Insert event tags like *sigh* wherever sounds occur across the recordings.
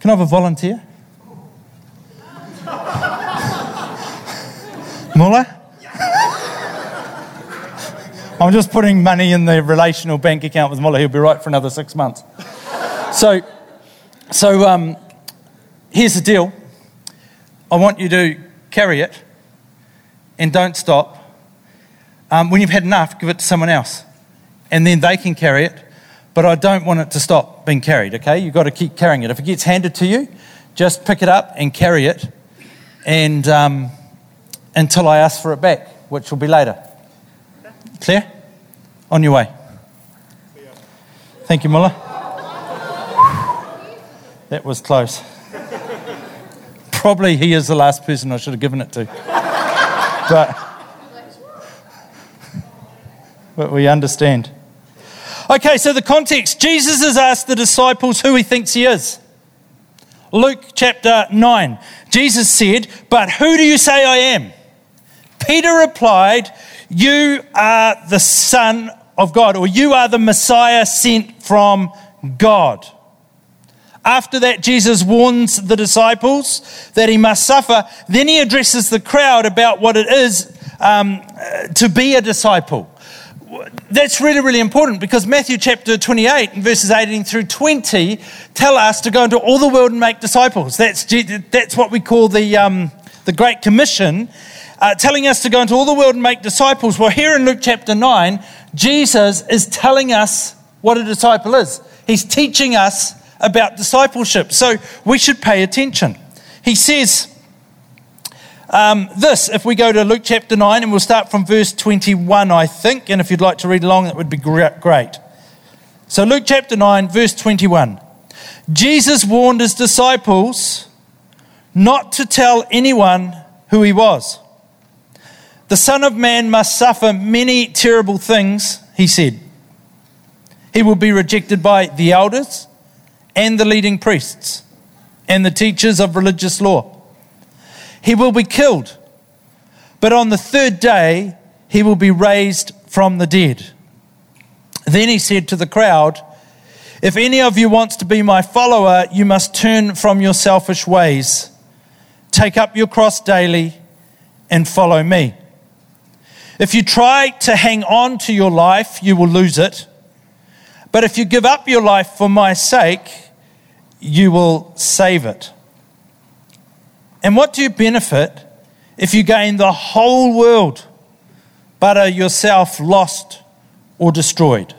Can I have a volunteer? Muller? I'm just putting money in the relational bank account with Muller. He'll be right for another six months. So, so um, here's the deal. I want you to carry it and don't stop. Um, when you've had enough, give it to someone else. And then they can carry it. But I don't want it to stop being carried, okay? You've got to keep carrying it. If it gets handed to you, just pick it up and carry it and um, until I ask for it back, which will be later. Clear? On your way. Thank you, Muller. That was close. Probably he is the last person I should have given it to. But, but we understand. Okay, so the context Jesus has asked the disciples who he thinks he is. Luke chapter 9. Jesus said, But who do you say I am? Peter replied, You are the Son of God, or you are the Messiah sent from God. After that, Jesus warns the disciples that he must suffer. Then he addresses the crowd about what it is um, to be a disciple that's really, really important because Matthew chapter 28, verses 18 through 20, tell us to go into all the world and make disciples. That's, that's what we call the, um, the Great Commission, uh, telling us to go into all the world and make disciples. Well, here in Luke chapter 9, Jesus is telling us what a disciple is. He's teaching us about discipleship. So we should pay attention. He says, um, this, if we go to Luke chapter 9, and we'll start from verse 21, I think, and if you'd like to read along, that would be great. So, Luke chapter 9, verse 21. Jesus warned his disciples not to tell anyone who he was. The Son of Man must suffer many terrible things, he said. He will be rejected by the elders and the leading priests and the teachers of religious law he will be killed. But on the third day, he will be raised from the dead. Then he said to the crowd, If any of you wants to be my follower, you must turn from your selfish ways, take up your cross daily, and follow me. If you try to hang on to your life, you will lose it. But if you give up your life for my sake, you will save it. And what do you benefit if you gain the whole world but are yourself lost or destroyed?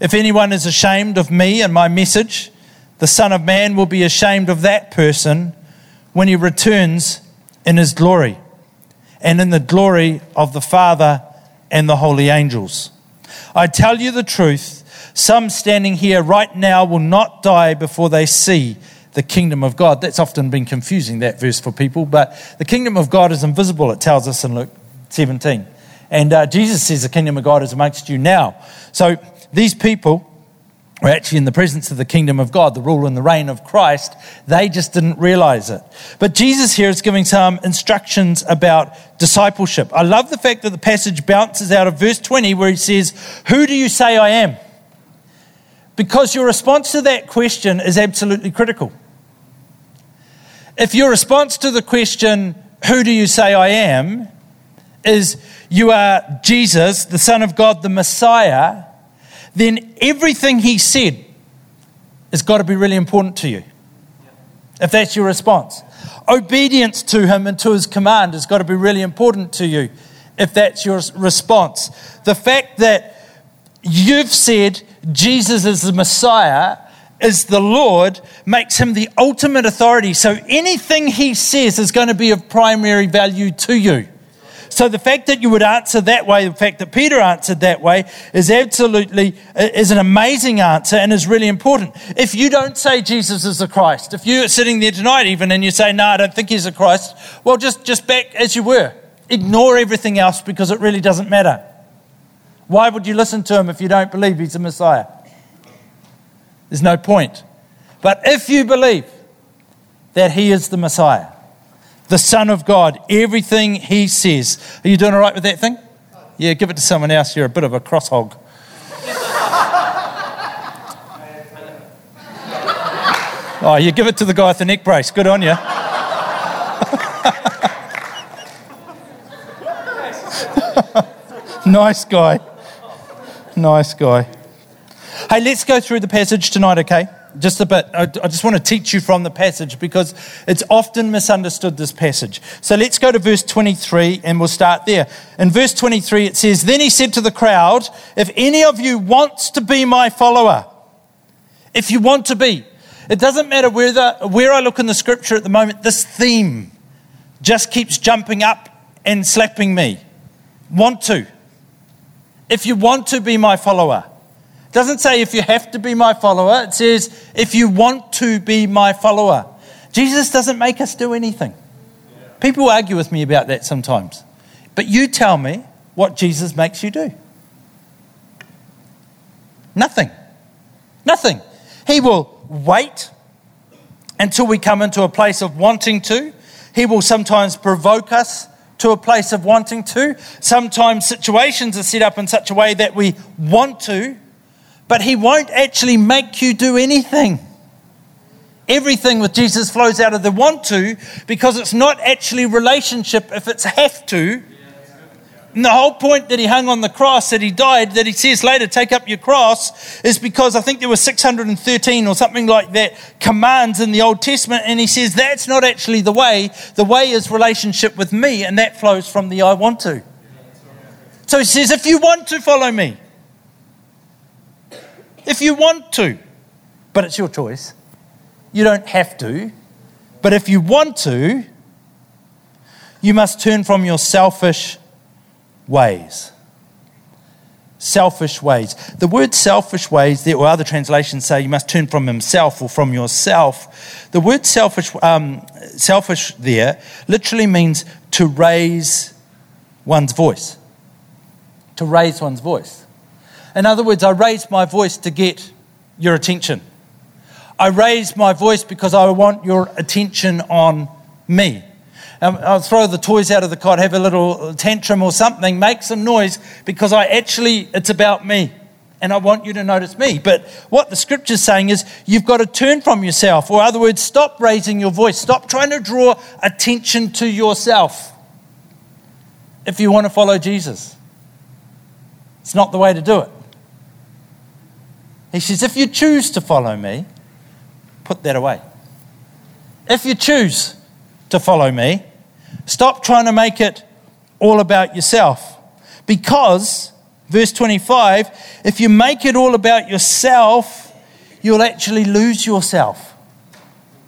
If anyone is ashamed of me and my message, the Son of Man will be ashamed of that person when he returns in his glory and in the glory of the Father and the holy angels. I tell you the truth, some standing here right now will not die before they see the kingdom of God. That's often been confusing, that verse for people, but the kingdom of God is invisible, it tells us in Luke 17. And uh, Jesus says the kingdom of God is amongst you now. So these people are actually in the presence of the kingdom of God, the rule and the reign of Christ. They just didn't realize it. But Jesus here is giving some instructions about discipleship. I love the fact that the passage bounces out of verse 20 where he says, Who do you say I am? Because your response to that question is absolutely critical. If your response to the question, Who do you say I am? is you are Jesus, the Son of God, the Messiah, then everything he said has got to be really important to you. If that's your response. Obedience to him and to his command has got to be really important to you if that's your response. The fact that you've said Jesus is the Messiah is the Lord makes him the ultimate authority. So anything he says is going to be of primary value to you. So the fact that you would answer that way, the fact that Peter answered that way is absolutely is an amazing answer and is really important. If you don't say Jesus is the Christ, if you're sitting there tonight even and you say, no, I don't think he's the Christ, well, just, just back as you were. Ignore everything else because it really doesn't matter. Why would you listen to him if you don't believe he's the Messiah? There's no point. But if you believe that he is the Messiah, the Son of God, everything he says, are you doing all right with that thing? Yeah, give it to someone else. You're a bit of a cross hog. Oh, you give it to the guy with the neck brace. Good on you. *laughs* nice guy. Nice guy. Hey, let's go through the passage tonight, okay? Just a bit. I, I just want to teach you from the passage because it's often misunderstood, this passage. So let's go to verse 23 and we'll start there. In verse 23, it says, Then he said to the crowd, If any of you wants to be my follower, if you want to be, it doesn't matter where, the, where I look in the scripture at the moment, this theme just keeps jumping up and slapping me. Want to. If you want to be my follower. It doesn't say if you have to be my follower, it says if you want to be my follower. Jesus doesn't make us do anything. People argue with me about that sometimes. But you tell me what Jesus makes you do. Nothing. Nothing. He will wait until we come into a place of wanting to. He will sometimes provoke us to a place of wanting to. Sometimes situations are set up in such a way that we want to, but He won't actually make you do anything. Everything with Jesus flows out of the want to because it's not actually relationship if it's have to. And the whole point that he hung on the cross, that he died, that he says later, take up your cross, is because I think there were 613 or something like that commands in the Old Testament. And he says that's not actually the way. The way is relationship with me, and that flows from the I want to. So he says, if you want to follow me, if you want to, but it's your choice. You don't have to. But if you want to, you must turn from your selfish ways. Selfish ways. The word selfish ways, there, or other translations say you must turn from himself or from yourself. The word selfish, um, selfish there literally means to raise one's voice. To raise one's voice. In other words, I raise my voice to get your attention. I raise my voice because I want your attention on me. Um, I'll throw the toys out of the cot, have a little tantrum or something, make some noise because I actually, it's about me and I want you to notice me. But what the scripture's saying is you've got to turn from yourself, or other words, stop raising your voice, stop trying to draw attention to yourself if you want to follow Jesus. It's not the way to do it. He says, if you choose to follow me, put that away. If you choose to follow me, stop trying to make it all about yourself. Because, verse 25, if you make it all about yourself, you'll actually lose yourself.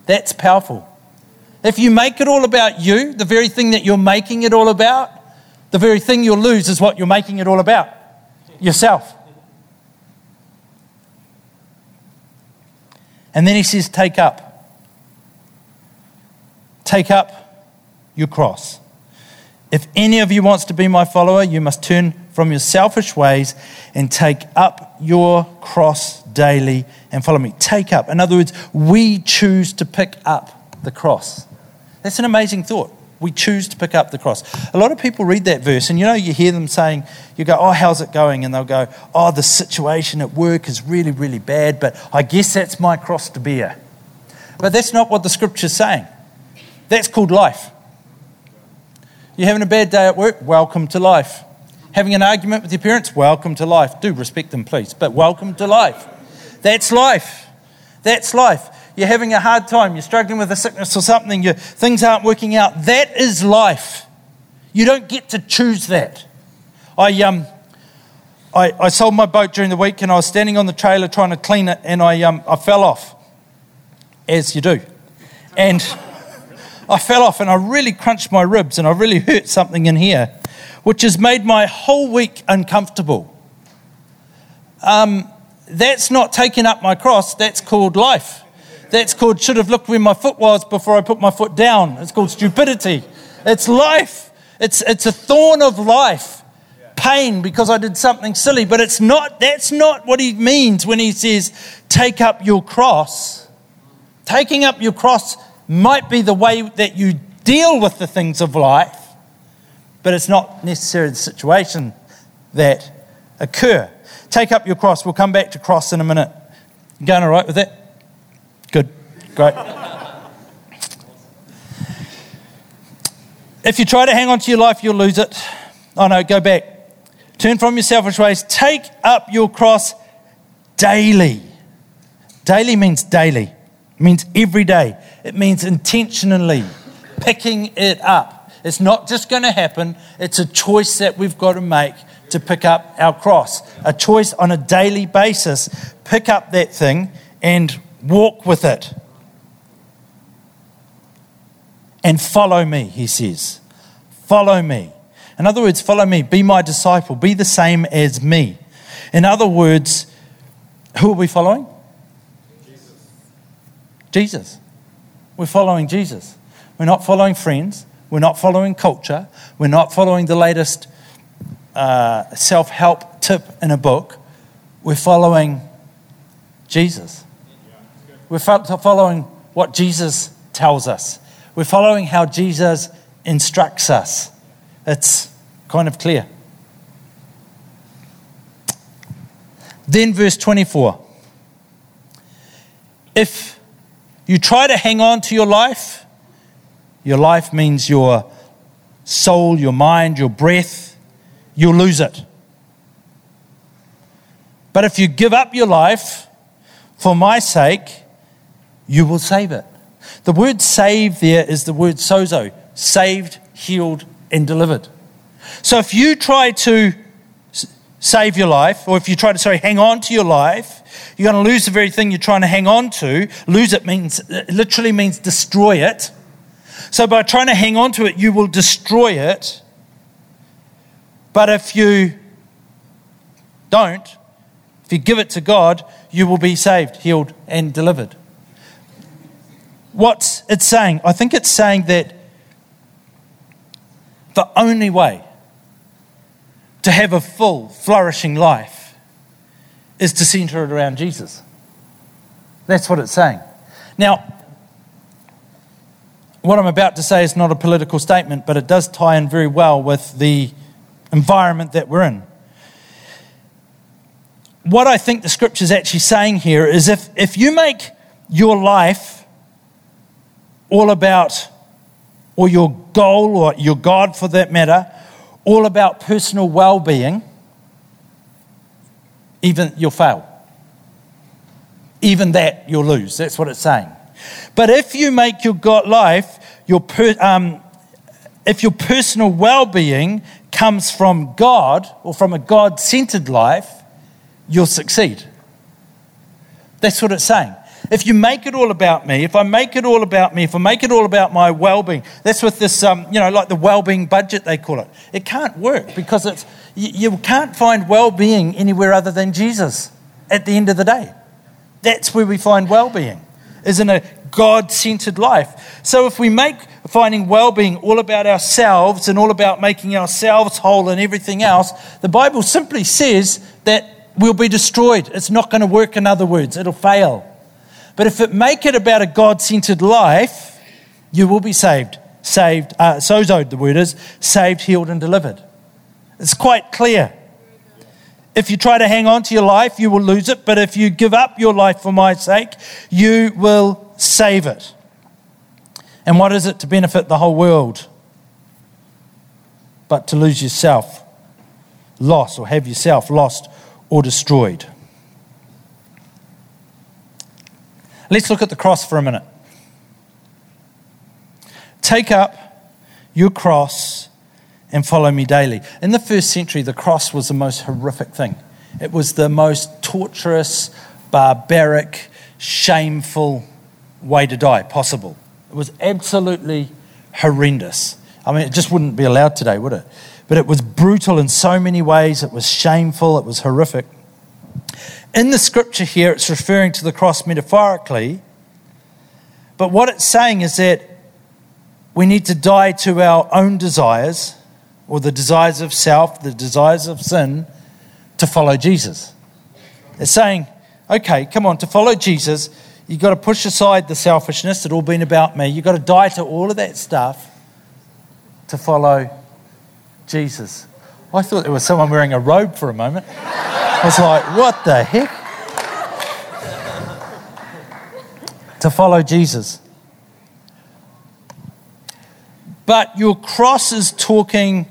That's powerful. If you make it all about you, the very thing that you're making it all about, the very thing you'll lose is what you're making it all about yourself. And then he says, Take up. Take up your cross. If any of you wants to be my follower, you must turn from your selfish ways and take up your cross daily and follow me. Take up. In other words, we choose to pick up the cross. That's an amazing thought. We choose to pick up the cross. A lot of people read that verse, and you know, you hear them saying, You go, Oh, how's it going? And they'll go, Oh, the situation at work is really, really bad, but I guess that's my cross to bear. But that's not what the scripture's saying. That's called life. You're having a bad day at work? Welcome to life. Having an argument with your parents? Welcome to life. Do respect them, please, but welcome to life. That's life. That's life you're having a hard time, you're struggling with a sickness or something, your, things aren't working out. That is life. You don't get to choose that. I, um, I, I sold my boat during the week and I was standing on the trailer trying to clean it and I, um, I fell off, as you do. And I fell off and I really crunched my ribs and I really hurt something in here, which has made my whole week uncomfortable. Um, that's not taking up my cross, that's called life. That's called should have looked where my foot was before I put my foot down. It's called stupidity. It's life. It's, it's a thorn of life. Pain because I did something silly. But it's not, that's not what he means when he says, take up your cross. Taking up your cross might be the way that you deal with the things of life, but it's not necessarily the situation that occur. Take up your cross. We'll come back to cross in a minute. You going all right with that? Good. Great. If you try to hang on to your life, you'll lose it. Oh no, go back. Turn from your selfish ways. Take up your cross daily. Daily means daily, it means every day, it means intentionally picking it up. It's not just going to happen, it's a choice that we've got to make to pick up our cross. A choice on a daily basis. Pick up that thing and walk with it. And follow me, he says. Follow me. In other words, follow me. Be my disciple. Be the same as me. In other words, who are we following? Jesus. Jesus. We're following Jesus. We're not following friends. We're not following culture. We're not following the latest uh, self help tip in a book. We're following Jesus. We're following what Jesus tells us. We're following how Jesus instructs us. It's kind of clear. Then, verse 24. If you try to hang on to your life, your life means your soul, your mind, your breath, you'll lose it. But if you give up your life for my sake, you will save it. The word save there is the word sozo saved, healed, and delivered. So if you try to save your life, or if you try to, sorry, hang on to your life, you're going to lose the very thing you're trying to hang on to. Lose it means, it literally means destroy it. So by trying to hang on to it, you will destroy it. But if you don't, if you give it to God, you will be saved, healed, and delivered. What's it saying? I think it's saying that the only way to have a full, flourishing life is to center it around Jesus. That's what it's saying. Now, what I'm about to say is not a political statement, but it does tie in very well with the environment that we're in. What I think the scripture is actually saying here is if, if you make your life all about, or your goal, or your God for that matter, all about personal well being, even you'll fail. Even that you'll lose. That's what it's saying. But if you make your God life, your per, um, if your personal well being comes from God or from a God centered life, you'll succeed. That's what it's saying. If you make it all about me, if I make it all about me, if I make it all about my well being, that's with this, um, you know, like the well being budget, they call it. It can't work because it's, you, you can't find well being anywhere other than Jesus at the end of the day. That's where we find well being, is in a God centered life. So if we make finding well being all about ourselves and all about making ourselves whole and everything else, the Bible simply says that we'll be destroyed. It's not going to work, in other words, it'll fail. But if it make it about a God centered life, you will be saved. Saved, uh, sozo, the word is, saved, healed, and delivered. It's quite clear. If you try to hang on to your life, you will lose it. But if you give up your life for my sake, you will save it. And what is it to benefit the whole world? But to lose yourself, lost, or have yourself lost or destroyed. Let's look at the cross for a minute. Take up your cross and follow me daily. In the first century, the cross was the most horrific thing. It was the most torturous, barbaric, shameful way to die possible. It was absolutely horrendous. I mean, it just wouldn't be allowed today, would it? But it was brutal in so many ways. It was shameful. It was horrific. In the scripture here, it's referring to the cross metaphorically. But what it's saying is that we need to die to our own desires or the desires of self, the desires of sin, to follow Jesus. It's saying, okay, come on, to follow Jesus, you've got to push aside the selfishness, it's all been about me. You've got to die to all of that stuff to follow Jesus. I thought there was someone wearing a robe for a moment. *laughs* I was like, what the heck? to follow Jesus. But your cross is talking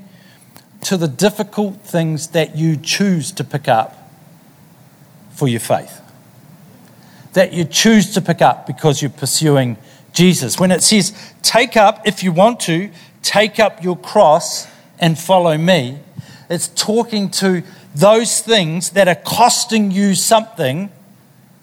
to the difficult things that you choose to pick up for your faith. That you choose to pick up because you're pursuing Jesus. When it says, take up, if you want to, take up your cross and follow me, it's talking to those things that are costing you something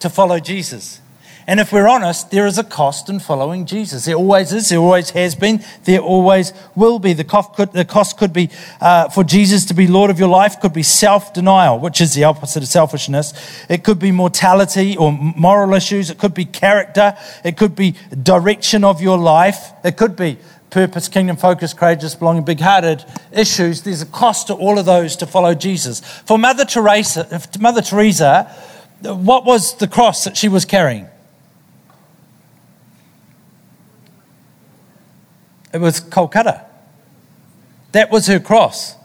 to follow Jesus. And if we're honest, there is a cost in following Jesus. There always is, there always has been, there always will be. The cost could, the cost could be uh, for Jesus to be Lord of your life, could be self denial, which is the opposite of selfishness. It could be mortality or moral issues. It could be character. It could be direction of your life. It could be purpose, kingdom focus, courageous, belonging, big hearted issues. There's a cost to all of those to follow Jesus. For Mother Teresa, Mother Teresa, what was the cross that she was carrying? It was Calcutta. That was her cross.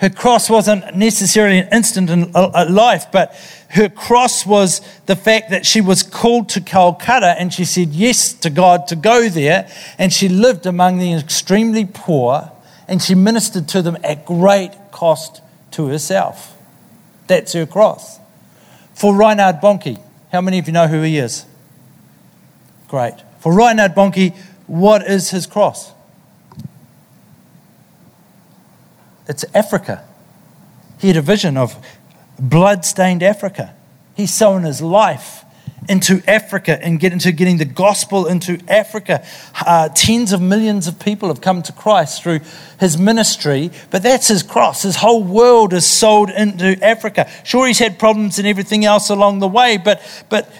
Her cross wasn't necessarily an instant in life, but her cross was the fact that she was called to Calcutta and she said yes to God to go there. And she lived among the extremely poor and she ministered to them at great cost to herself. That's her cross. For Reinhard Bonnke, how many of you know who he is? Great. For Reinhard Bonnke, what is his cross? It's Africa. He had a vision of blood-stained Africa. He's sown his life into Africa and get into getting the gospel into Africa. Uh, tens of millions of people have come to Christ through his ministry, but that's his cross. His whole world is sold into Africa. Sure, he's had problems and everything else along the way, but but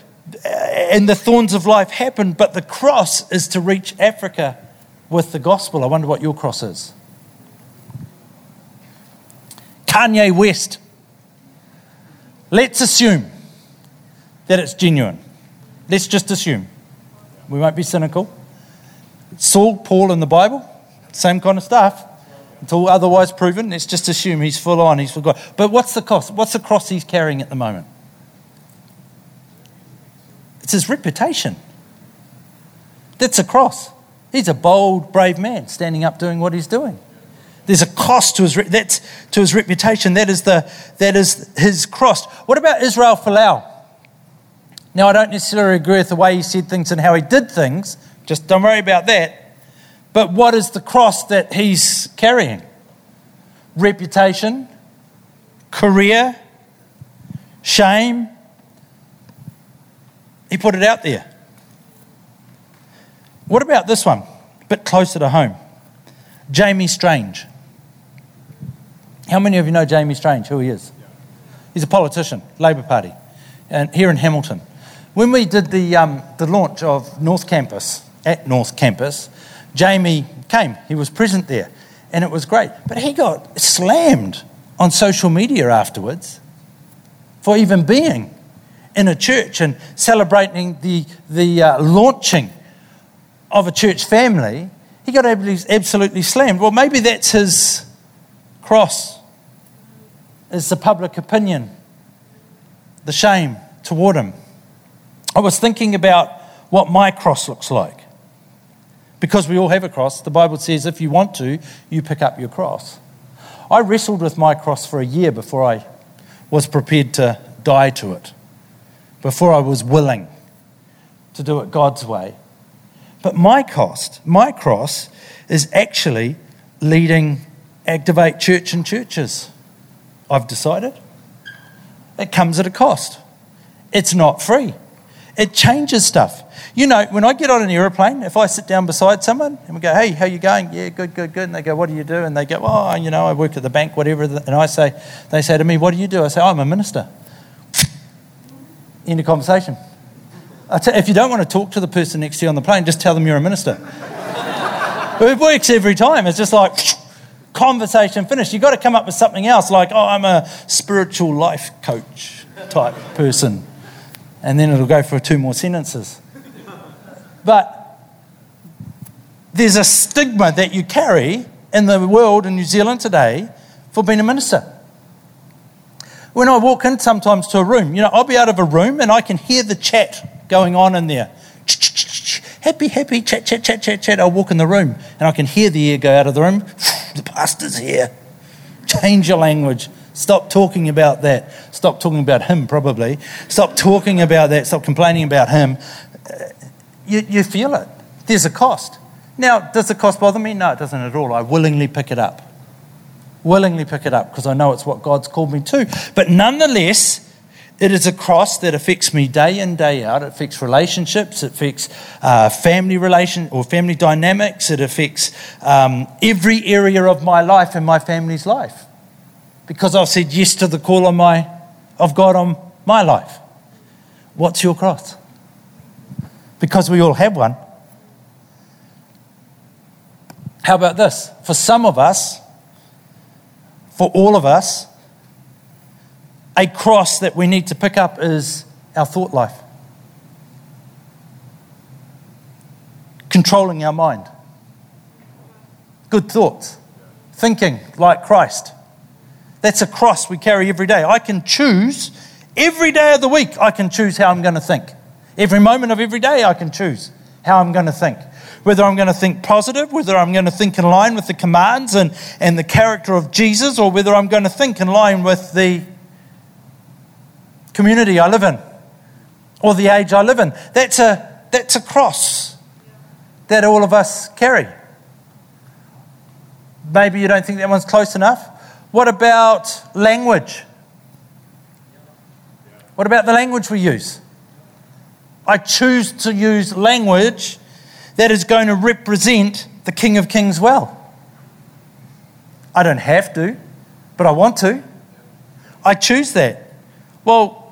and the thorns of life happen, but the cross is to reach Africa with the gospel. I wonder what your cross is. Kanye West. Let's assume that it's genuine. Let's just assume. We won't be cynical. Saul, Paul in the Bible, same kind of stuff. Until otherwise proven, let's just assume he's full on, he's forgot. But what's the cost? What's the cross he's carrying at the moment? It's his reputation. That's a cross. He's a bold, brave man standing up doing what he's doing. There's a cost to his, that's, to his reputation. That is, the, that is his cross. What about Israel Folau? Now, I don't necessarily agree with the way he said things and how he did things. Just don't worry about that. But what is the cross that he's carrying? Reputation, career, shame, he put it out there. What about this one? A bit closer to home. Jamie Strange. How many of you know Jamie Strange, who he is? He's a politician, Labour Party, and here in Hamilton. When we did the, um, the launch of North Campus, at North Campus, Jamie came. He was present there, and it was great. But he got slammed on social media afterwards for even being in a church and celebrating the, the uh, launching of a church family, he got absolutely slammed. Well, maybe that's his cross, is the public opinion, the shame toward him. I was thinking about what my cross looks like. Because we all have a cross, the Bible says if you want to, you pick up your cross. I wrestled with my cross for a year before I was prepared to die to it before I was willing to do it God's way. But my cost, my cross, is actually leading Activate Church and churches. I've decided. It comes at a cost. It's not free. It changes stuff. You know, when I get on an aeroplane, if I sit down beside someone and we go, "Hey, how you going?" Yeah, good, good, good. And they go, "What do you do?" And they go, "Oh, you know, I work at the bank, whatever." And I say, they say to me, "What do you do?" I say, oh, "I'm a minister." End of conversation. if you don't want to talk to the person next to you on the plane, just tell them you're a minister. *laughs* it works every time. It's just like conversation finished. You've got to come up with something else, like, oh, I'm a spiritual life coach type person. And then it'll go for two more sentences. But there's a stigma that you carry in the world in New Zealand today for being a minister. When I walk in sometimes to a room, you know, I'll be out of a room and I can hear the chat going on in there. happy, happy, chat, chat, chat, chat, chat. I'll walk in the room and I can hear the air go out of the room. The pastor's here. Change your language. Stop talking about that. Stop talking about him, probably. Stop talking about that. Stop complaining about him. Uh, you, you feel it. There's a cost. Now, does the cost bother me? No, it doesn't at all. I willingly pick it up. Willingly pick it up because I know it's what God's called me to. But nonetheless, it is a cross that affects me day in, day out. It affects relationships. It affects uh, family relation or family dynamics. It affects um, every area of my life and my family's life because I've said yes to the call of, my, of God on my life. What's your cross? Because we all have one. How about this? For some of us, for all of us, a cross that we need to pick up is our thought life. Controlling our mind. Good thoughts. Thinking like Christ. That's a cross we carry every day. I can choose, every day of the week, I can choose how I'm going to think. Every moment of every day, I can choose how I'm going to think. Whether I'm going to think positive, whether I'm going to think in line with the commands and, and the character of Jesus, or whether I'm going to think in line with the community I live in or the age I live in. That's a, that's a cross that all of us carry. Maybe you don't think that one's close enough. What about language? What about the language we use? I choose to use language that is going to represent the King of Kings well. I don't have to, but I want to. I choose that. Well,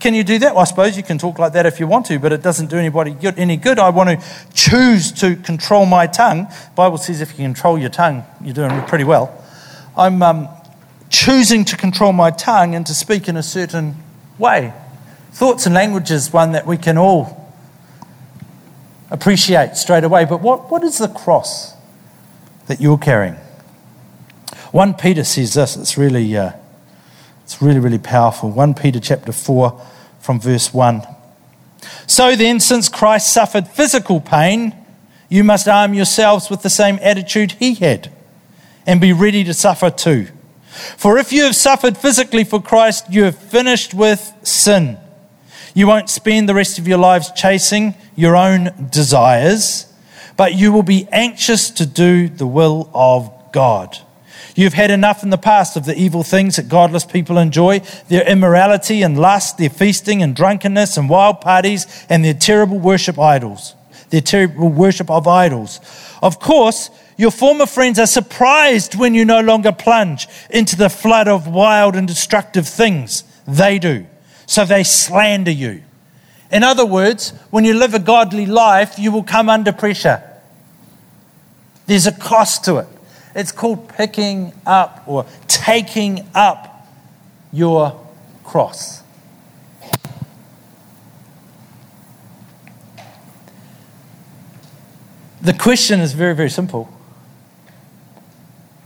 can you do that? Well, I suppose you can talk like that if you want to, but it doesn't do anybody good, any good. I want to choose to control my tongue. The Bible says if you control your tongue, you're doing pretty well. I'm um, choosing to control my tongue and to speak in a certain way. Thoughts and language is one that we can all appreciate straight away. But what, what is the cross that you're carrying? 1 Peter says this. It's really, uh, it's really, really powerful. 1 Peter chapter 4 from verse 1. So then, since Christ suffered physical pain, you must arm yourselves with the same attitude he had and be ready to suffer too. For if you have suffered physically for Christ, you have finished with sin. You won't spend the rest of your lives chasing your own desires, but you will be anxious to do the will of God. You've had enough in the past of the evil things that godless people enjoy their immorality and lust, their feasting and drunkenness and wild parties, and their terrible worship idols, their terrible worship of idols. Of course, your former friends are surprised when you no longer plunge into the flood of wild and destructive things they do. So they slander you. In other words, when you live a godly life, you will come under pressure. There's a cost to it. It's called picking up or taking up your cross. The question is very, very simple.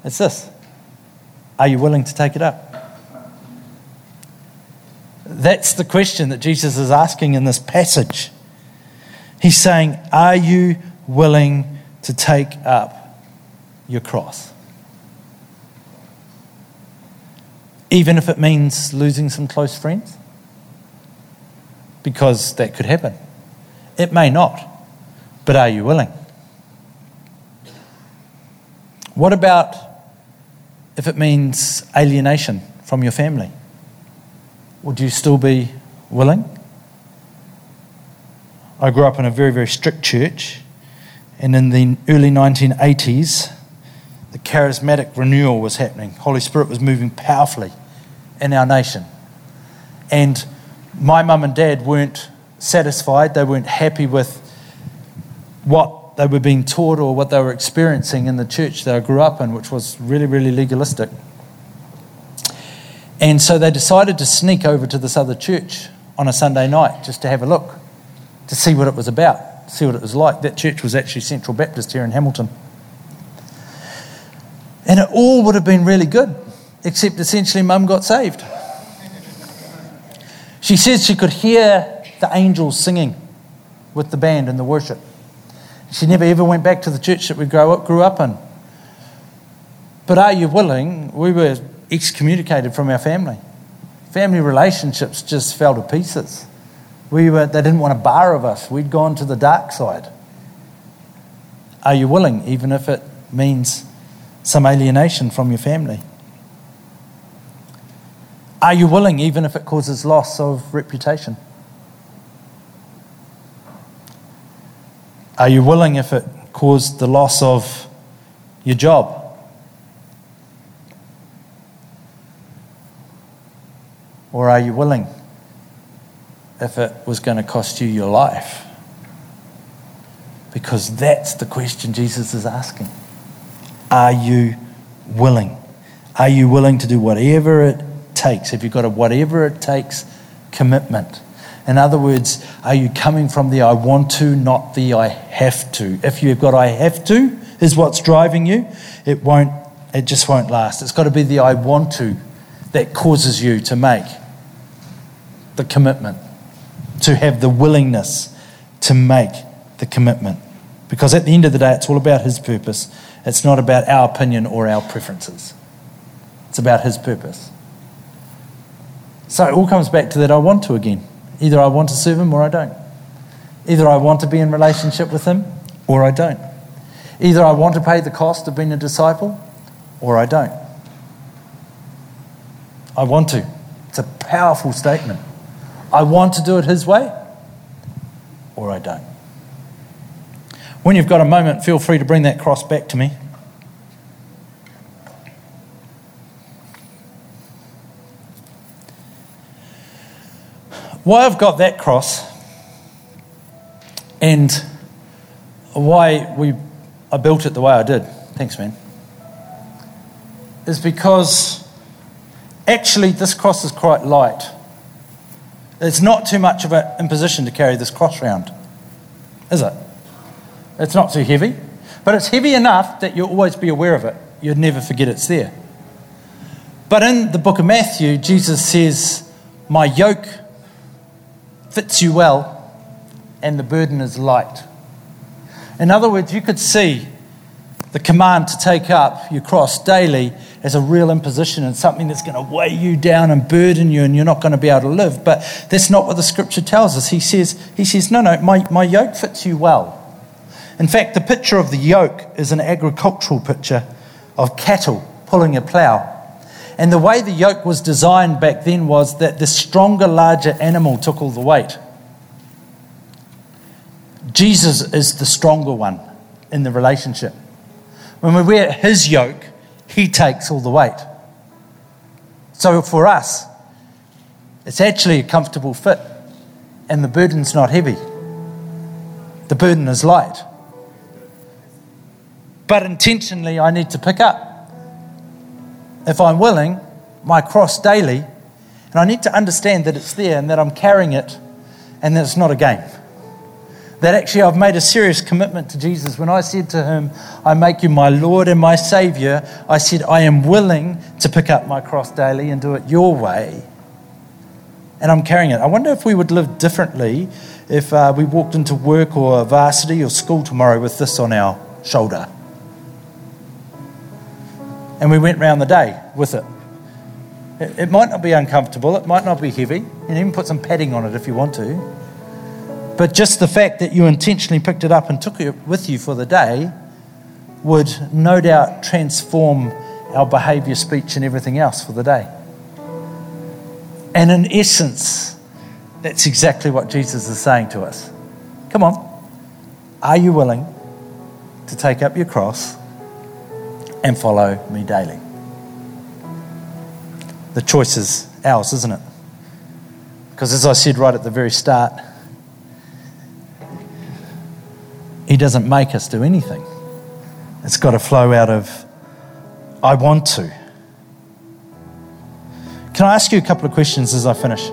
It's this Are you willing to take it up? That's the question that Jesus is asking in this passage. He's saying, Are you willing to take up your cross. Even if it means losing some close friends, because that could happen. It may not, but are you willing? What about if it means alienation from your family? Would you still be willing? I grew up in a very, very strict church, and in the early 1980s, the charismatic renewal was happening. Holy Spirit was moving powerfully in our nation. And my mum and dad weren't satisfied, they weren't happy with what they were being taught or what they were experiencing in the church that I grew up in, which was really, really legalistic. And so they decided to sneak over to this other church on a Sunday night just to have a look, to see what it was about, see what it was like. That church was actually Central Baptist here in Hamilton. And it all would have been really good, except essentially mum got saved. She says she could hear the angels singing with the band and the worship. She never ever went back to the church that we grew up, grew up in. But are you willing? We were excommunicated from our family. Family relationships just fell to pieces. We were, they didn't want a bar of us. We'd gone to the dark side. Are you willing, even if it means some alienation from your family? Are you willing, even if it causes loss of reputation? Are you willing if it caused the loss of your job? Or are you willing if it was going to cost you your life? Because that's the question Jesus is asking. Are you willing? Are you willing to do whatever it takes? Have you got a whatever it takes commitment? In other words, are you coming from the I want to, not the I have to? If you've got I have to, is what's driving you, it won't, it just won't last. It's got to be the I want to that causes you to make the commitment, to have the willingness to make the commitment. Because at the end of the day, it's all about His purpose. It's not about our opinion or our preferences. It's about His purpose. So it all comes back to that I want to again. Either I want to serve him or I don't. Either I want to be in relationship with him or I don't. Either I want to pay the cost of being a disciple or I don't. I want to. It's a powerful statement. I want to do it his way or I don't. When you've got a moment, feel free to bring that cross back to me. why I've got that cross and why we, I built it the way I did, thanks, man, is because actually this cross is quite light. It's not too much of an imposition to carry this cross around, is it? It's not too heavy, but it's heavy enough that you'll always be aware of it. You'd never forget it's there. But in the book of Matthew, Jesus says, My yoke fits you well, and the burden is light. In other words, you could see the command to take up your cross daily as a real imposition and something that's going to weigh you down and burden you and you're not going to be able to live. But that's not what the scripture tells us. He says, he says No, no, my, my yoke fits you well. In fact, the picture of the yoke is an agricultural picture of cattle pulling a plough. And the way the yoke was designed back then was that the stronger, larger animal took all the weight. Jesus is the stronger one in the relationship. When we wear his yoke, he takes all the weight. So for us, it's actually a comfortable fit, and the burden's not heavy. The burden is light. But intentionally, I need to pick up if I'm willing, my cross daily, and I need to understand that it's there and that I'm carrying it and that it's not a game. That actually I've made a serious commitment to Jesus. When I said to him, I make you my Lord and my Savior, I said, I am willing to pick up my cross daily and do it your way. And I'm carrying it. I wonder if we would live differently if uh, we walked into work or varsity or school tomorrow with this on our shoulder and we went round the day with it. it. It might not be uncomfortable, it might not be heavy, and even put some padding on it if you want to. But just the fact that you intentionally picked it up and took it with you for the day would no doubt transform our behaviour, speech, and everything else for the day. And in essence, that's exactly what Jesus is saying to us. Come on, are you willing to take up your cross and follow me daily. The choice is ours, isn't it? Because as I said right at the very start, He doesn't make us do anything. It's got to flow out of, I want to. Can I ask you a couple of questions as I finish?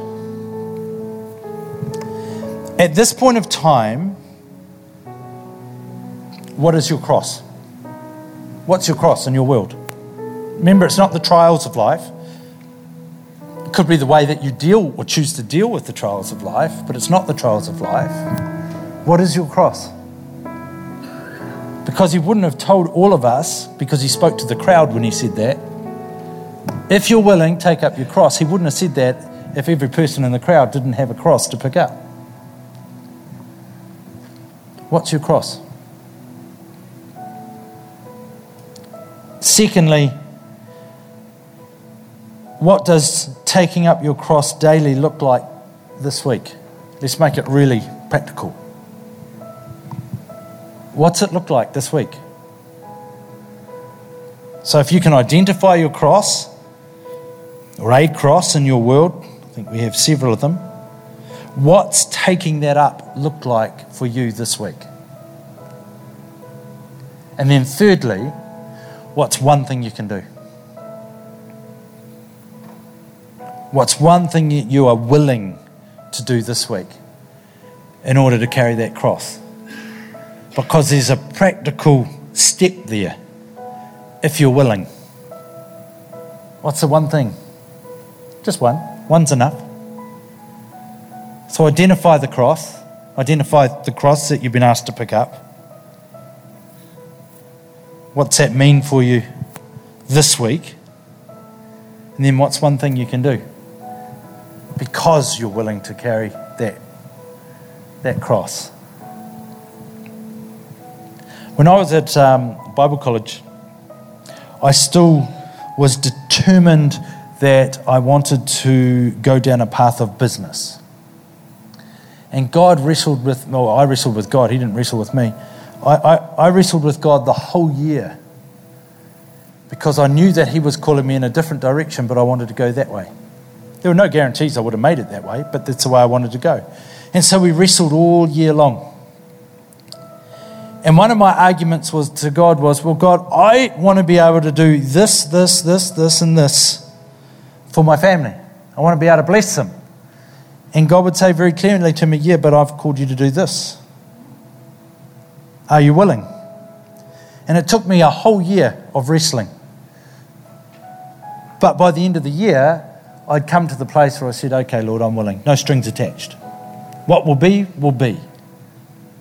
At this point of time, what is your cross? What's your cross in your world? Remember, it's not the trials of life. It could be the way that you deal or choose to deal with the trials of life, but it's not the trials of life. What is your cross? Because he wouldn't have told all of us, because he spoke to the crowd when he said that. If you're willing, take up your cross. He wouldn't have said that if every person in the crowd didn't have a cross to pick up. What's your cross? Secondly, what does taking up your cross daily look like this week? Let's make it really practical. What's it look like this week? So, if you can identify your cross or a cross in your world, I think we have several of them, what's taking that up look like for you this week? And then, thirdly, what's one thing you can do? What's one thing you are willing to do this week in order to carry that cross? because there's a practical step there if you're willing. What's the one thing? Just one. One's enough. So identify the cross. Identify the cross that you've been asked to pick up. What's that mean for you this week? And then what's one thing you can do? Because you're willing to carry that, that cross. When I was at um, Bible college, I still was determined that I wanted to go down a path of business. And God wrestled with, well, I wrestled with God, He didn't wrestle with me. I, I, I wrestled with God the whole year because I knew that He was calling me in a different direction, but I wanted to go that way. There were no guarantees I would have made it that way, but that's the way I wanted to go. And so we wrestled all year long. And one of my arguments was to God was, well, God, I want to be able to do this, this, this, this, and this for my family. I want to be able to bless them. And God would say very clearly to me, yeah, but I've called you to do this. Are you willing? And it took me a whole year of wrestling. But by the end of the year, I'd come to the place where I said, okay, Lord, I'm willing. No strings attached. What will be, will be.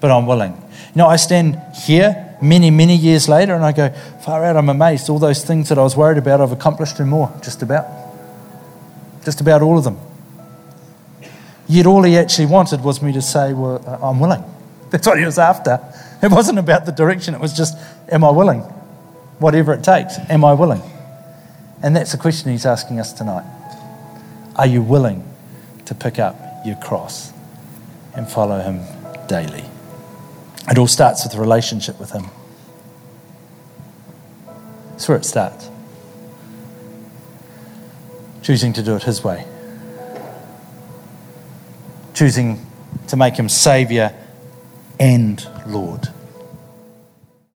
But I'm willing. Know, I stand here many, many years later and I go, far out, I'm amazed. All those things that I was worried about, I've accomplished and more, just about. Just about all of them. Yet all he actually wanted was me to say, well, uh, I'm willing. *laughs* That's what he was after. *laughs* It wasn't about the direction, it was just, am I willing? Whatever it takes, am I willing? And that's the question he's asking us tonight. Are you willing to pick up your cross and follow him daily? It all starts with a relationship with Him. That's where it starts. Choosing to do it His way. Choosing to make Him Saviour and Lord.